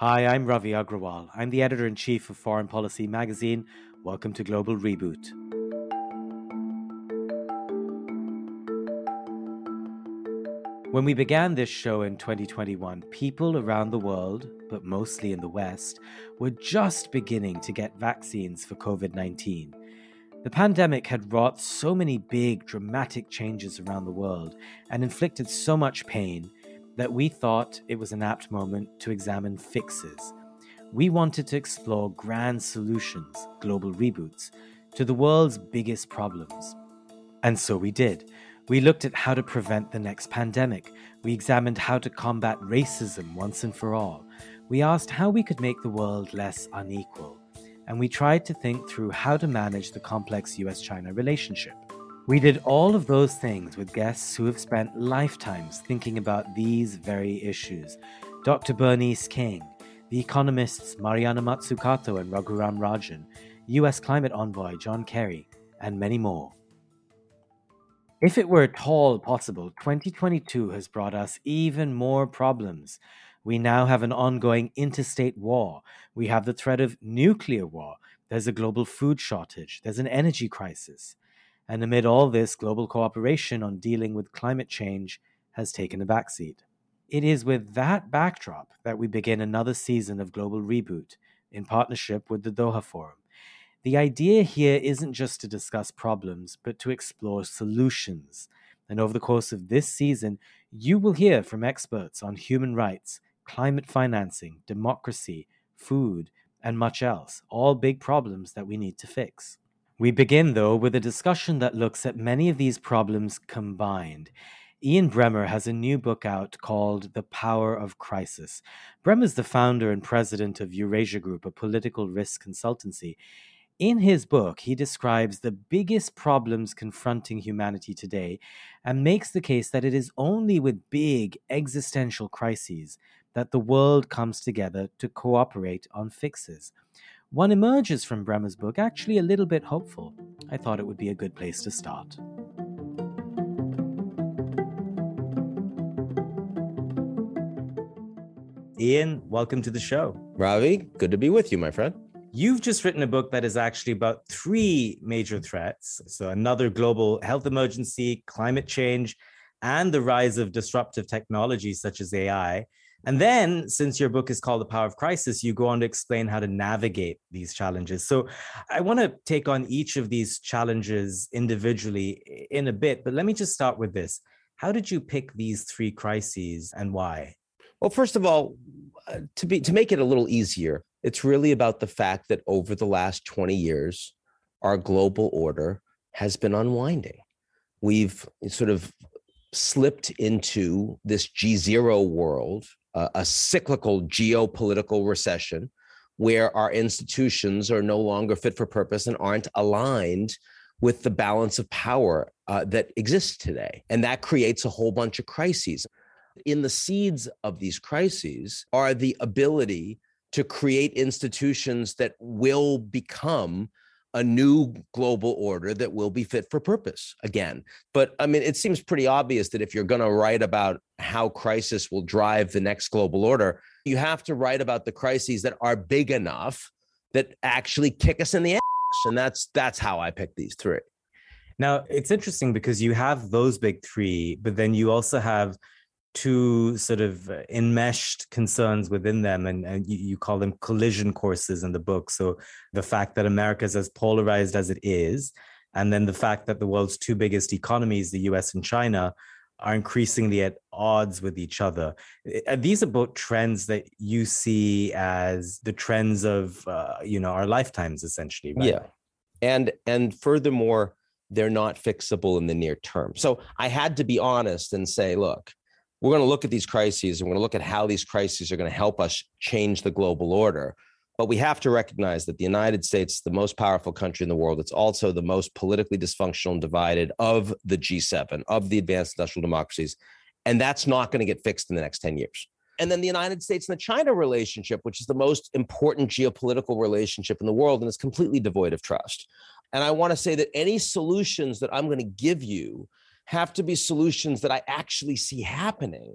Hi, I'm Ravi Agrawal. I'm the editor in chief of Foreign Policy magazine. Welcome to Global Reboot. When we began this show in 2021, people around the world, but mostly in the West, were just beginning to get vaccines for COVID 19. The pandemic had wrought so many big, dramatic changes around the world and inflicted so much pain that we thought it was an apt moment to examine fixes. We wanted to explore grand solutions, global reboots, to the world's biggest problems. And so we did. We looked at how to prevent the next pandemic. We examined how to combat racism once and for all. We asked how we could make the world less unequal and we tried to think through how to manage the complex US China relationship. We did all of those things with guests who have spent lifetimes thinking about these very issues Dr. Bernice King, the economists Mariana Mazzucato and Raghuram Rajan, US climate envoy John Kerry, and many more. If it were at all possible, 2022 has brought us even more problems. We now have an ongoing interstate war. We have the threat of nuclear war. There's a global food shortage. There's an energy crisis. And amid all this, global cooperation on dealing with climate change has taken a backseat. It is with that backdrop that we begin another season of Global Reboot in partnership with the Doha Forum. The idea here isn't just to discuss problems, but to explore solutions. And over the course of this season, you will hear from experts on human rights, climate financing, democracy, food, and much else, all big problems that we need to fix. We begin, though, with a discussion that looks at many of these problems combined. Ian Bremmer has a new book out called The Power of Crisis. Bremmer is the founder and president of Eurasia Group, a political risk consultancy. In his book, he describes the biggest problems confronting humanity today and makes the case that it is only with big existential crises that the world comes together to cooperate on fixes. One emerges from Bremmer's book actually a little bit hopeful. I thought it would be a good place to start. Ian, welcome to the show. Ravi, good to be with you, my friend. You've just written a book that is actually about three major threats. So, another global health emergency, climate change, and the rise of disruptive technologies such as AI. And then, since your book is called The Power of Crisis, you go on to explain how to navigate these challenges. So, I want to take on each of these challenges individually in a bit, but let me just start with this. How did you pick these three crises and why? Well, first of all, uh, to be to make it a little easier, it's really about the fact that over the last 20 years, our global order has been unwinding. We've sort of slipped into this G0 world uh, a cyclical geopolitical recession where our institutions are no longer fit for purpose and aren't aligned with the balance of power uh, that exists today. And that creates a whole bunch of crises. In the seeds of these crises are the ability to create institutions that will become a new global order that will be fit for purpose again. But I mean, it seems pretty obvious that if you're going to write about how crisis will drive the next global order, you have to write about the crises that are big enough that actually kick us in the ass. And that's that's how I pick these three. Now, it's interesting because you have those big three, but then you also have two sort of uh, enmeshed concerns within them and, and you, you, call them collision courses in the book. So the fact that america is as polarized as it is and then the fact that the world's two biggest economies the us and china are increasingly at odds with each other. Are these are both trends that you see as the trends of uh, you know our lifetimes essentially right? yeah. And and furthermore they're not fixable in the near term. So i had to be honest and say look we're going to look at these crises and we're going to look at how these crises are going to help us change the global order. But we have to recognize that the United States is the most powerful country in the world. It's also the most politically dysfunctional and divided of the G7, of the advanced industrial democracies. And that's not going to get fixed in the next 10 years. And then the United States and the China relationship, which is the most important geopolitical relationship in the world and is completely devoid of trust. And I want to say that any solutions that I'm going to give you have to be solutions that I actually see happening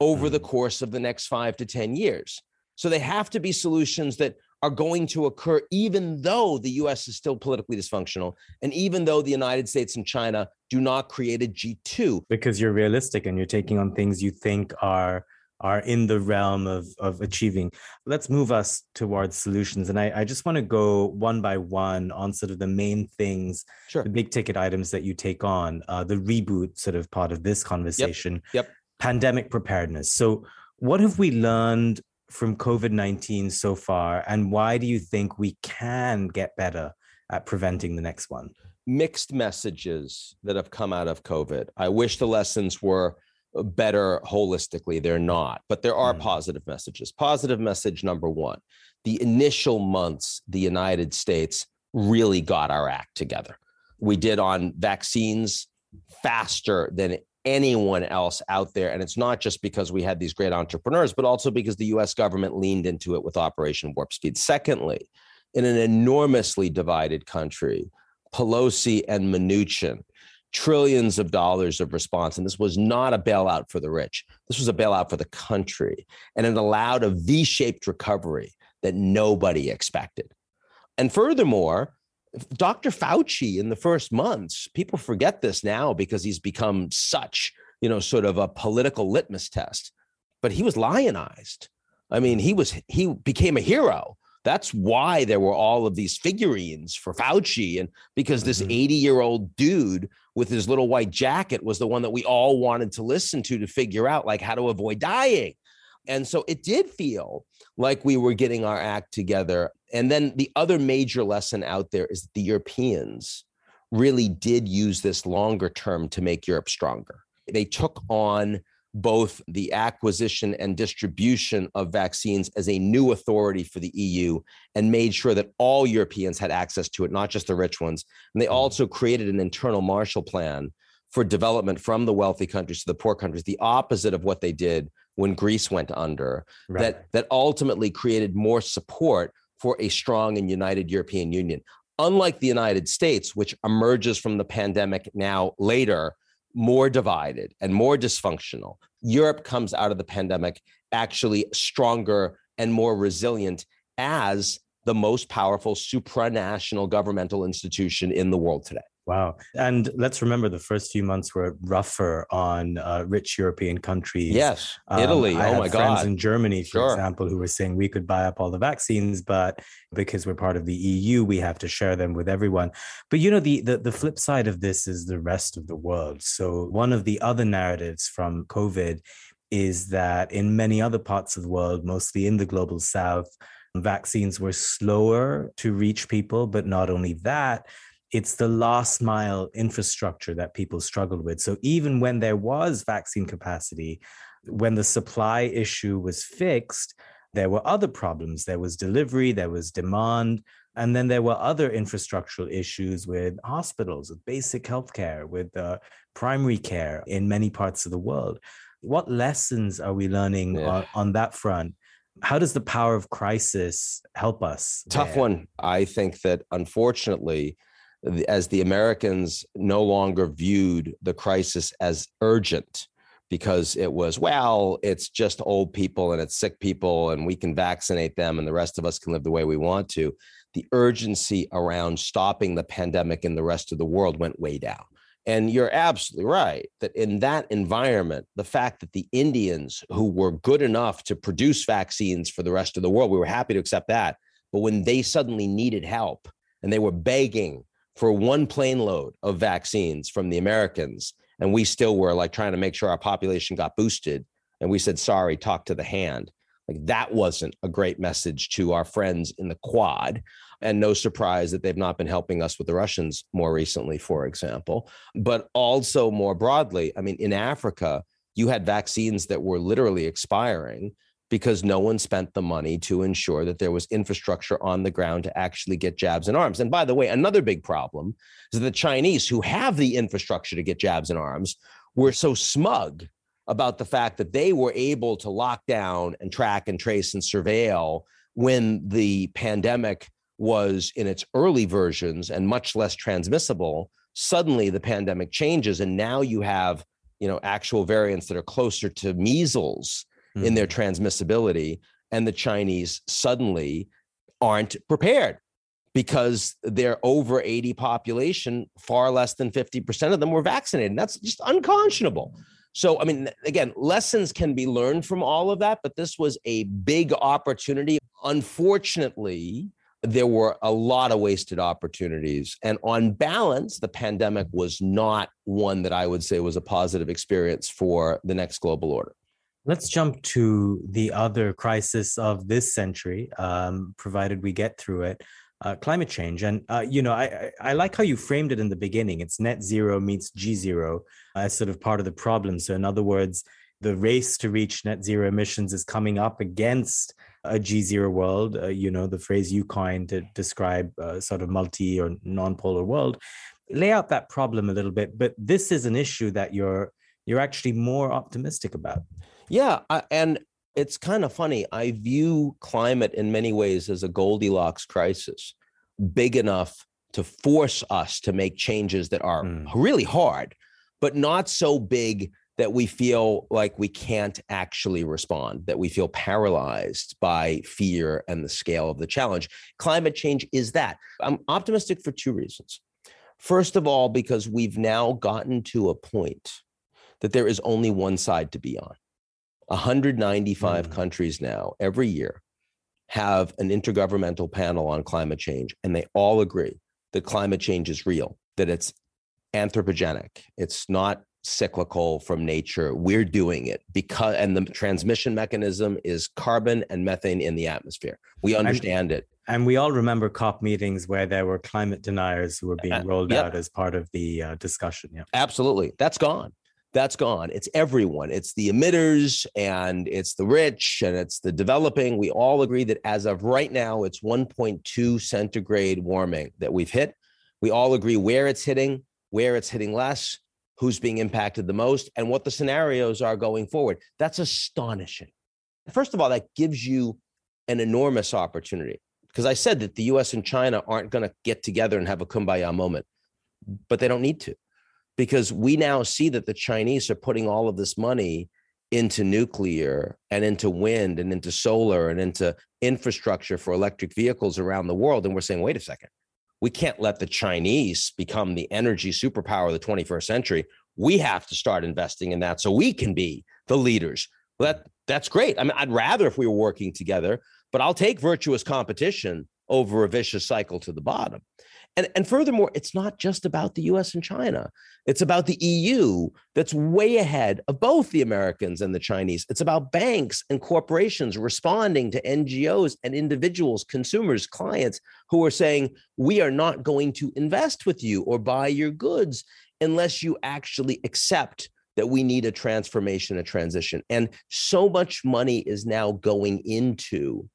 over the mm. course of the next five to 10 years. So they have to be solutions that are going to occur even though the US is still politically dysfunctional and even though the United States and China do not create a G2 because you're realistic and you're taking on things you think are are in the realm of of achieving. Let's move us towards solutions and i, I just want to go one by one on sort of the main things sure. the big ticket items that you take on uh, the reboot sort of part of this conversation. yep. yep pandemic preparedness. So what have we learned from covid-19 so far and why do you think we can get better at preventing the next one? Mixed messages that have come out of covid. I wish the lessons were better holistically. They're not, but there are mm. positive messages. Positive message number one the initial months, the United States really got our act together. We did on vaccines faster than anyone else out there. And it's not just because we had these great entrepreneurs, but also because the US government leaned into it with Operation Warp Speed. Secondly, in an enormously divided country, Pelosi and Mnuchin trillions of dollars of response. And this was not a bailout for the rich. This was a bailout for the country. And it allowed a V shaped recovery that nobody expected. And furthermore, Dr. Fauci in the first months, people forget this now because he's become such, you know, sort of a political litmus test, but he was lionized. I mean, he was, he became a hero that's why there were all of these figurines for Fauci. And because this 80 mm-hmm. year old dude with his little white jacket was the one that we all wanted to listen to to figure out like how to avoid dying. And so it did feel like we were getting our act together. And then the other major lesson out there is that the Europeans really did use this longer term to make Europe stronger. They took on both the acquisition and distribution of vaccines as a new authority for the EU and made sure that all Europeans had access to it, not just the rich ones. And they mm-hmm. also created an internal Marshall Plan for development from the wealthy countries to the poor countries, the opposite of what they did when Greece went under, right. that, that ultimately created more support for a strong and united European Union. Unlike the United States, which emerges from the pandemic now later more divided and more dysfunctional. Europe comes out of the pandemic actually stronger and more resilient as the most powerful supranational governmental institution in the world today. Wow. And let's remember the first few months were rougher on uh, rich European countries. Yes. Um, Italy. I oh my God. Friends in Germany, for sure. example, who were saying we could buy up all the vaccines, but because we're part of the EU, we have to share them with everyone. But you know, the, the, the flip side of this is the rest of the world. So one of the other narratives from COVID is that in many other parts of the world, mostly in the global south, vaccines were slower to reach people. But not only that, it's the last mile infrastructure that people struggled with. So even when there was vaccine capacity, when the supply issue was fixed, there were other problems. There was delivery, there was demand, and then there were other infrastructural issues with hospitals, with basic healthcare, with uh, primary care in many parts of the world. What lessons are we learning yeah. on, on that front? How does the power of crisis help us? Tough there? one. I think that unfortunately, as the Americans no longer viewed the crisis as urgent because it was, well, it's just old people and it's sick people and we can vaccinate them and the rest of us can live the way we want to. The urgency around stopping the pandemic in the rest of the world went way down. And you're absolutely right that in that environment, the fact that the Indians who were good enough to produce vaccines for the rest of the world, we were happy to accept that. But when they suddenly needed help and they were begging for one plane load of vaccines from the Americans, and we still were like trying to make sure our population got boosted. And we said, sorry, talk to the hand. Like that wasn't a great message to our friends in the quad. And no surprise that they've not been helping us with the Russians more recently, for example. But also more broadly, I mean, in Africa, you had vaccines that were literally expiring because no one spent the money to ensure that there was infrastructure on the ground to actually get jabs and arms. And by the way, another big problem is that the Chinese, who have the infrastructure to get jabs and arms, were so smug about the fact that they were able to lock down and track and trace and surveil when the pandemic was in its early versions and much less transmissible suddenly the pandemic changes and now you have you know actual variants that are closer to measles in their mm-hmm. transmissibility. and the Chinese suddenly aren't prepared because their over 80 population, far less than 50% of them were vaccinated. And that's just unconscionable. So, I mean, again, lessons can be learned from all of that, but this was a big opportunity. Unfortunately, there were a lot of wasted opportunities. And on balance, the pandemic was not one that I would say was a positive experience for the next global order. Let's jump to the other crisis of this century, um, provided we get through it. Uh, climate change. And, uh, you know, I, I like how you framed it in the beginning. It's net zero meets G zero as sort of part of the problem. So, in other words, the race to reach net zero emissions is coming up against a G zero world, uh, you know, the phrase you coined to describe a sort of multi or non polar world. Lay out that problem a little bit, but this is an issue that you're you're actually more optimistic about. Yeah, I, and it's kind of funny. I view climate in many ways as a Goldilocks crisis, big enough to force us to make changes that are mm. really hard, but not so big that we feel like we can't actually respond, that we feel paralyzed by fear and the scale of the challenge. Climate change is that. I'm optimistic for two reasons. First of all, because we've now gotten to a point that there is only one side to be on. 195 mm. countries now, every year, have an intergovernmental panel on climate change, and they all agree that climate change is real, that it's anthropogenic, it's not cyclical from nature. We're doing it because, and the transmission mechanism is carbon and methane in the atmosphere. We understand and, it. And we all remember COP meetings where there were climate deniers who were being uh, rolled uh, yep. out as part of the uh, discussion. Yeah, absolutely. That's gone. That's gone. It's everyone. It's the emitters and it's the rich and it's the developing. We all agree that as of right now, it's 1.2 centigrade warming that we've hit. We all agree where it's hitting, where it's hitting less, who's being impacted the most, and what the scenarios are going forward. That's astonishing. First of all, that gives you an enormous opportunity because I said that the US and China aren't going to get together and have a kumbaya moment, but they don't need to because we now see that the Chinese are putting all of this money into nuclear and into wind and into solar and into infrastructure for electric vehicles around the world. And we're saying, wait a second, we can't let the Chinese become the energy superpower of the 21st century. We have to start investing in that so we can be the leaders. Well, that that's great. I mean, I'd rather if we were working together, but I'll take virtuous competition over a vicious cycle to the bottom. And, and furthermore, it's not just about the US and China. It's about the EU that's way ahead of both the Americans and the Chinese. It's about banks and corporations responding to NGOs and individuals, consumers, clients who are saying, we are not going to invest with you or buy your goods unless you actually accept that we need a transformation, a transition. And so much money is now going into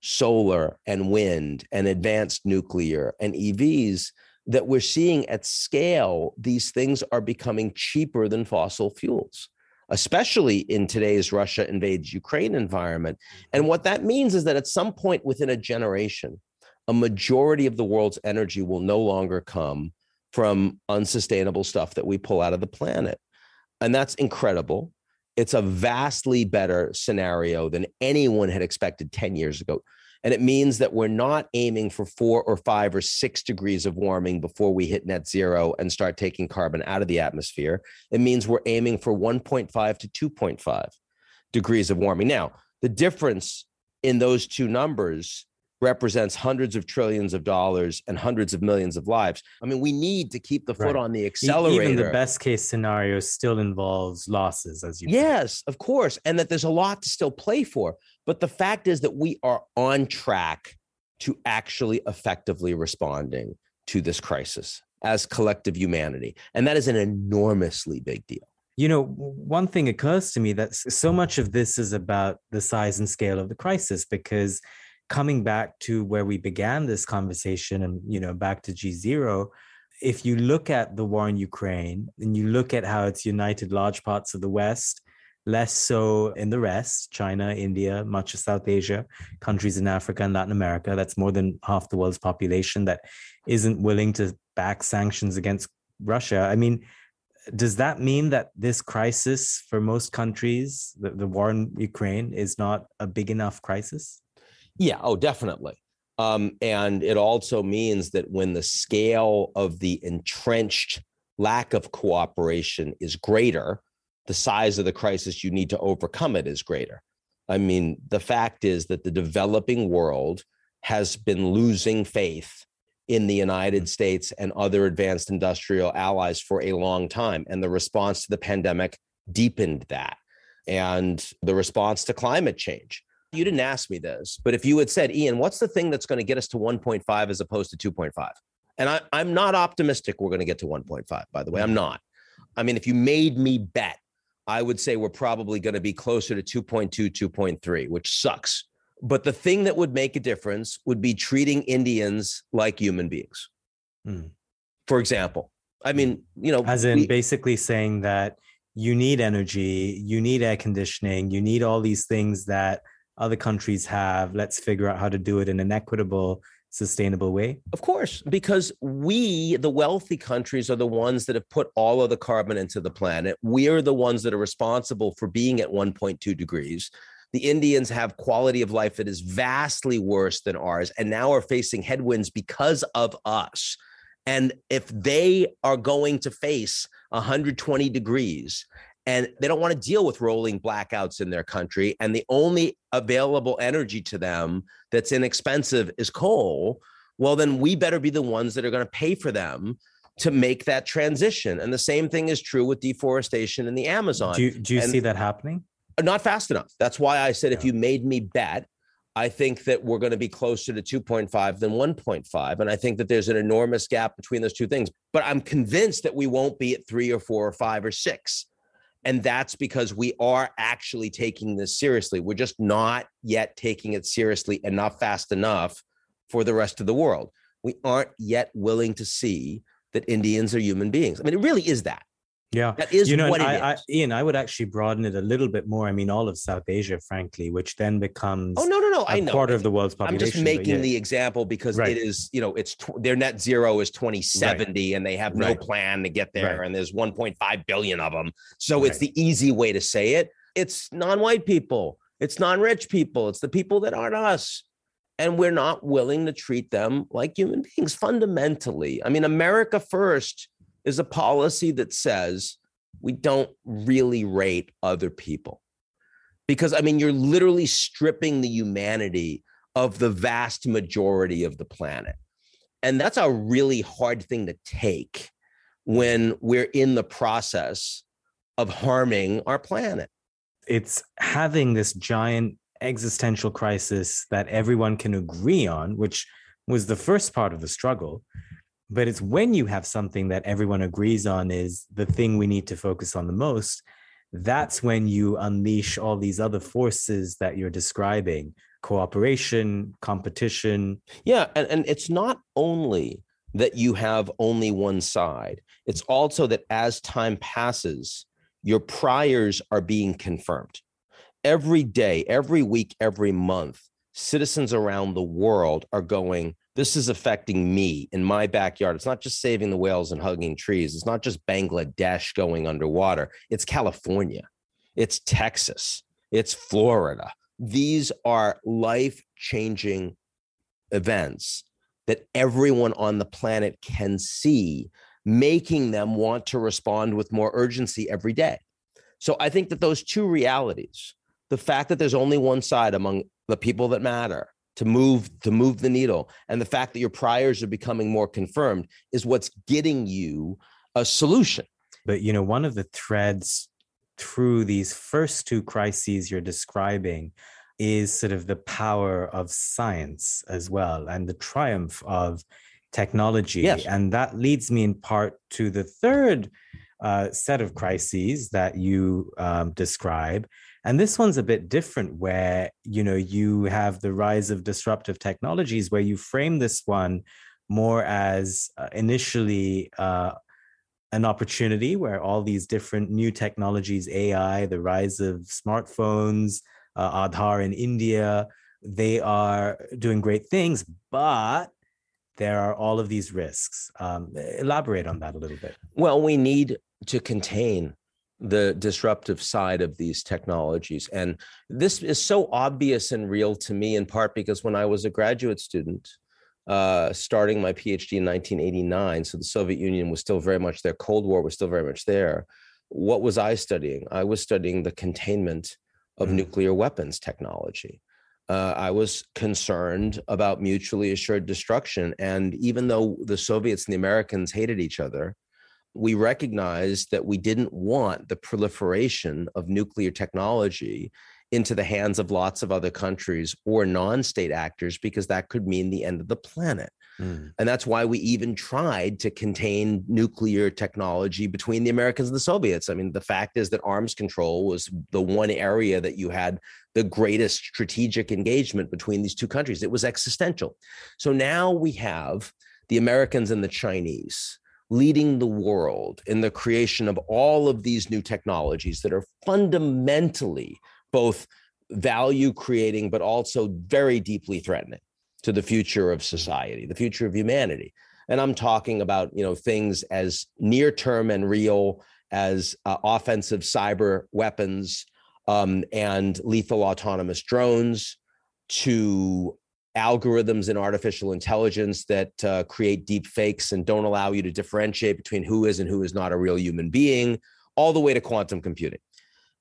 solar and wind and advanced nuclear and EVs that we're seeing at scale, these things are becoming cheaper than fossil fuels, especially in today's Russia invades Ukraine environment. And mm-hmm. what that means is that at some point within a generation, a majority of the world's energy will no longer come from unsustainable stuff that we pull out of the planet. And that's incredible. It's a vastly better scenario than anyone had expected 10 years ago. And it means that we're not aiming for four or five or six degrees of warming before we hit net zero and start taking carbon out of the atmosphere. It means we're aiming for 1.5 to 2.5 degrees of warming. Now, the difference in those two numbers represents hundreds of trillions of dollars and hundreds of millions of lives. I mean, we need to keep the foot right. on the accelerator. Even the best case scenario still involves losses, as you. Yes, of course, and that there's a lot to still play for. But the fact is that we are on track to actually effectively responding to this crisis as collective humanity, and that is an enormously big deal. You know, one thing occurs to me that so much of this is about the size and scale of the crisis because coming back to where we began this conversation and you know back to g0 if you look at the war in ukraine and you look at how it's united large parts of the west less so in the rest china india much of south asia countries in africa and latin america that's more than half the world's population that isn't willing to back sanctions against russia i mean does that mean that this crisis for most countries, the, the war in Ukraine, is not a big enough crisis? Yeah, oh, definitely. Um, and it also means that when the scale of the entrenched lack of cooperation is greater, the size of the crisis you need to overcome it is greater. I mean, the fact is that the developing world has been losing faith in the United States and other advanced industrial allies for a long time. And the response to the pandemic deepened that. And the response to climate change. You didn't ask me this, but if you had said, Ian, what's the thing that's going to get us to 1.5 as opposed to 2.5? And I, I'm not optimistic we're going to get to 1.5, by the way. I'm not. I mean, if you made me bet, I would say we're probably going to be closer to 2.2, 2.3, which sucks but the thing that would make a difference would be treating Indians like human beings. Mm. For example, I mean, you know, as in we, basically saying that you need energy, you need air conditioning, you need all these things that other countries have. Let's figure out how to do it in an equitable, sustainable way. Of course, because we, the wealthy countries, are the ones that have put all of the carbon into the planet. We are the ones that are responsible for being at 1.2 degrees the Indians have quality of life that is vastly worse than ours and now are facing headwinds because of us. And if they are going to face 120 degrees and they don't want to deal with rolling blackouts in their country, and the only available energy to them that's inexpensive is coal, well, then we better be the ones that are going to pay for them to make that transition. And the same thing is true with deforestation in the Amazon. Do you, do you and, see that happening? not fast enough. That's why I said yeah. if you made me bet, I think that we're going to be closer to 2.5 than 1.5. And I think that there's an enormous gap between those two things. But I'm convinced that we won't be at three or four or five or six. And that's because we are actually taking this seriously. We're just not yet taking it seriously enough, fast enough for the rest of the world. We aren't yet willing to see that Indians are human beings. I mean, it really is that. Yeah, that is you know, what I, I, Ian, I would actually broaden it a little bit more. I mean, all of South Asia, frankly, which then becomes oh no, no, no, I know quarter of the world's population. I'm just making yeah. the example because right. it is, you know, it's tw- their net zero is 2070, right. and they have no right. plan to get there, and there's 1.5 billion of them. So it's the easy way to say it. It's non-white people, it's non-rich people, it's the people that aren't us and we're not willing to treat them like human beings fundamentally. I mean, America first is a policy that says we don't really rate other people. Because, I mean, you're literally stripping the humanity of the vast majority of the planet. And that's a really hard thing to take when we're in the process of harming our planet. It's having this giant existential crisis that everyone can agree on, which was the first part of the struggle but it's when you have something that everyone agrees on is the thing we need to focus on the most that's when you unleash all these other forces that you're describing cooperation competition. Yeah and, and it's not only that you have only one side it's also that as time passes your priors are being confirmed. Every day every week every month citizens around the world are going this is affecting me in my backyard. It's not just saving the whales and hugging trees. It's not just Bangladesh going underwater. It's California. It's Texas. It's Florida. These are life changing events that everyone on the planet can see, making them want to respond with more urgency every day. So I think that those two realities, the fact that there's only one side among the people that matter to move to move the needle. And the fact that your priors are becoming more confirmed is what's getting you a solution. But you know one of the threads through these first two crises you're describing is sort of the power of science as well and the triumph of technology. Yes. and that leads me in part to the third uh, set of crises that you um, describe and this one's a bit different where, you know, you have the rise of disruptive technologies where you frame this one more as uh, initially uh, an opportunity where all these different new technologies, AI, the rise of smartphones, uh, Aadhaar in India, they are doing great things, but there are all of these risks. Um, elaborate on that a little bit. Well, we need to contain the disruptive side of these technologies. And this is so obvious and real to me, in part because when I was a graduate student, uh, starting my PhD in 1989, so the Soviet Union was still very much there, Cold War was still very much there. What was I studying? I was studying the containment of mm. nuclear weapons technology. Uh, I was concerned about mutually assured destruction. And even though the Soviets and the Americans hated each other, we recognized that we didn't want the proliferation of nuclear technology into the hands of lots of other countries or non state actors because that could mean the end of the planet. Mm. And that's why we even tried to contain nuclear technology between the Americans and the Soviets. I mean, the fact is that arms control was the one area that you had the greatest strategic engagement between these two countries. It was existential. So now we have the Americans and the Chinese leading the world in the creation of all of these new technologies that are fundamentally both value creating, but also very deeply threatening to the future of society, the future of humanity. And I'm talking about, you know, things as near term and real as uh, offensive cyber weapons um, and lethal autonomous drones to algorithms and artificial intelligence that uh, create deep fakes and don't allow you to differentiate between who is and who is not a real human being, all the way to quantum computing.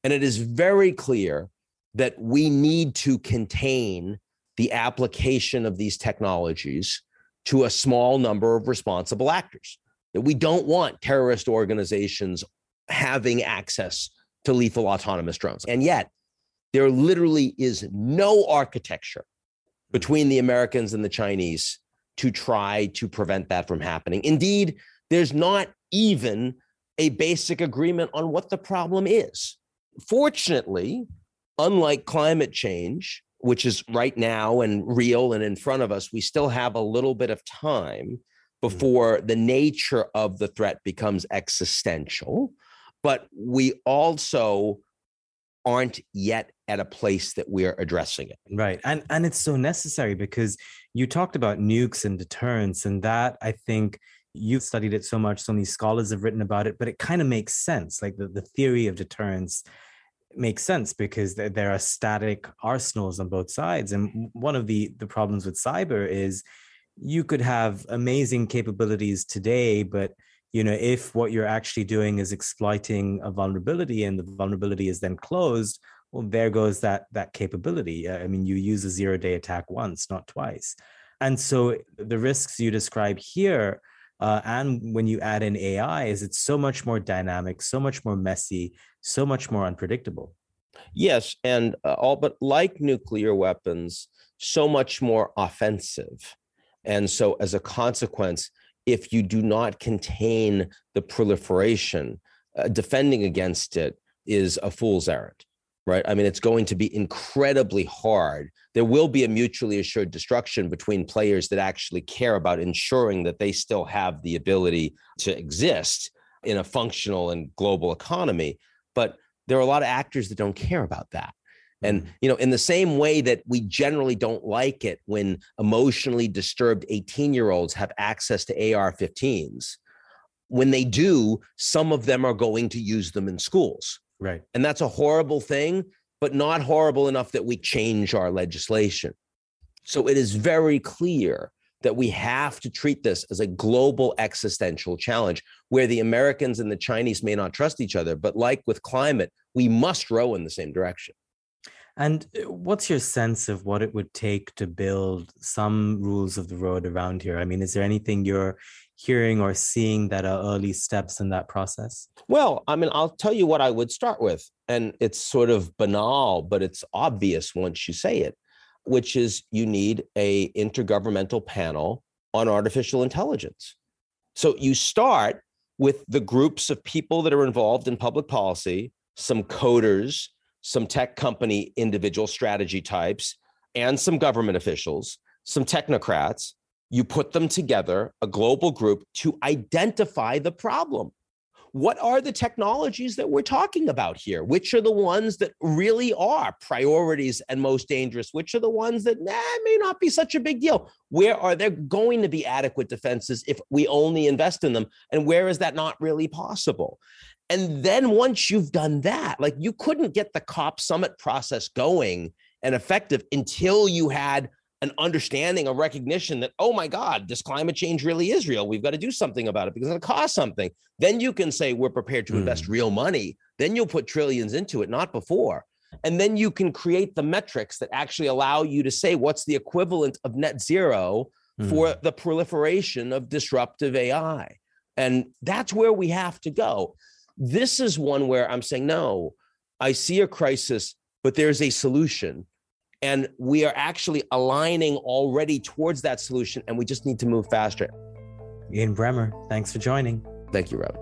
And it is very clear that we need to contain the application of these technologies to a small number of responsible actors. That we don't want terrorist organizations having access to lethal autonomous drones. And yet, there literally is no architecture between the Americans and the Chinese to try to prevent that from happening. Indeed, there's not even a basic agreement on what the problem is. Fortunately, unlike climate change, which is right now and real and in front of us, we still have a little bit of time hmm. before the nature of the threat becomes existential. But we also aren't yet at a place that we're addressing it. Right. And and it's so necessary because you talked about nukes and deterrence and that I think you've studied it so much so many scholars have written about it but it kind of makes sense like the, the theory of deterrence makes sense because there, there are static arsenals on both sides and one of the the problems with cyber is you could have amazing capabilities today but you know if what you're actually doing is exploiting a vulnerability and the vulnerability is then closed well there goes that that capability. Uh, i mean you use a zero day attack once not twice. And so the risks you describe here uh, and when you add in ai is it's so much more dynamic so much more messy so much more unpredictable. Yes and uh, all but like nuclear weapons so much more offensive. And so as a consequence if you do not contain the proliferation, uh, defending against it is a fool's errand, right? I mean, it's going to be incredibly hard. There will be a mutually assured destruction between players that actually care about ensuring that they still have the ability to exist in a functional and global economy. But there are a lot of actors that don't care about that. And, mm-hmm. you know, in the same way that we generally don't like it when emotionally disturbed 18 year olds have access to AR 15s, when they do, some of them are going to use them in schools. Right. And that's a horrible thing, but not horrible enough that we change our legislation. So it is very clear that we have to treat this as a global existential challenge where the Americans and the Chinese may not trust each other, but like with climate, we must row in the same direction. And uh, what's your sense of what it would take to build some rules of the road around here? I mean, is there anything you're hearing or seeing that are early steps in that process? Well, I mean, I'll tell you what I would start with. And it's sort of banal, but it's obvious once you say it, which is you need a intergovernmental panel on artificial intelligence. So you start with the groups of people that are involved in public policy, some coders, some tech company individual strategy types, and some government officials, some technocrats. You put them together, a global group, to identify the problem. What are the technologies that we're talking about here? Which are the ones that really are priorities and most dangerous? Which are the ones that nah, may not be such a big deal? Where are there going to be adequate defenses if we only invest in them? And where is that not really possible? And then once you've done that, like you couldn't get the COP summit process going and effective until you had an understanding, a recognition that, oh my God, this climate change really is real. We've got to do something about it because it'll cost something. Then you can say we're prepared to invest mm. real money. Then you'll put trillions into it, not before. And then you can create the metrics that actually allow you to say what's the equivalent of net zero mm. for the proliferation of disruptive AI. And that's where we have to go. This is one where I'm saying, no, I see a crisis, but there's a solution and we are actually aligning already towards that solution, and we just need to move faster. Ian Bremmer, thanks for joining. Thank you, Rob.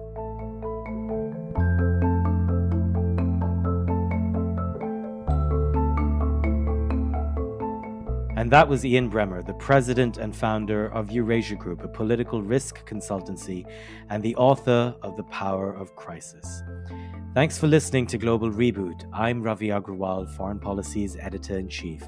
And that was Ian Bremmer, the president and founder of Eurasia Group, a political risk consultancy, and the author of The Power of Crisis. Thanks for listening to Global Reboot. I'm Ravi Agrawal, Foreign Policy's editor in chief.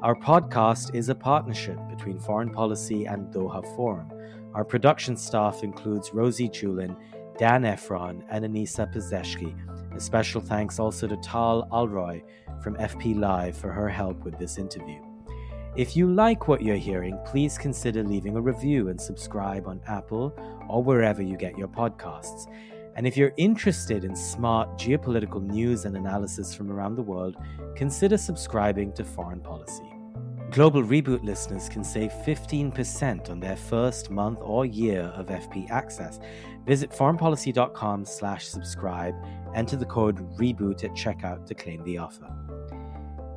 Our podcast is a partnership between Foreign Policy and Doha Forum. Our production staff includes Rosie Julin, Dan Efron, and Anissa Pazeshki. A special thanks also to Tal Alroy from FP Live for her help with this interview. If you like what you're hearing, please consider leaving a review and subscribe on Apple or wherever you get your podcasts. And if you're interested in smart geopolitical news and analysis from around the world, consider subscribing to Foreign Policy. Global Reboot listeners can save 15% on their first month or year of FP access. Visit foreignpolicy.com slash subscribe, enter the code REBOOT at checkout to claim the offer.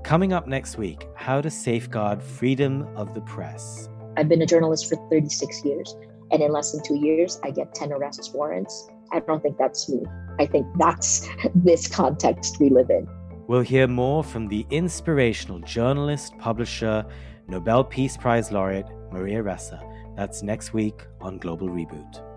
Coming up next week, how to safeguard freedom of the press. I've been a journalist for 36 years, and in less than two years, I get 10 arrest warrants I don't think that's me. I think that's this context we live in. We'll hear more from the inspirational journalist, publisher, Nobel Peace Prize laureate Maria Ressa. That's next week on Global Reboot.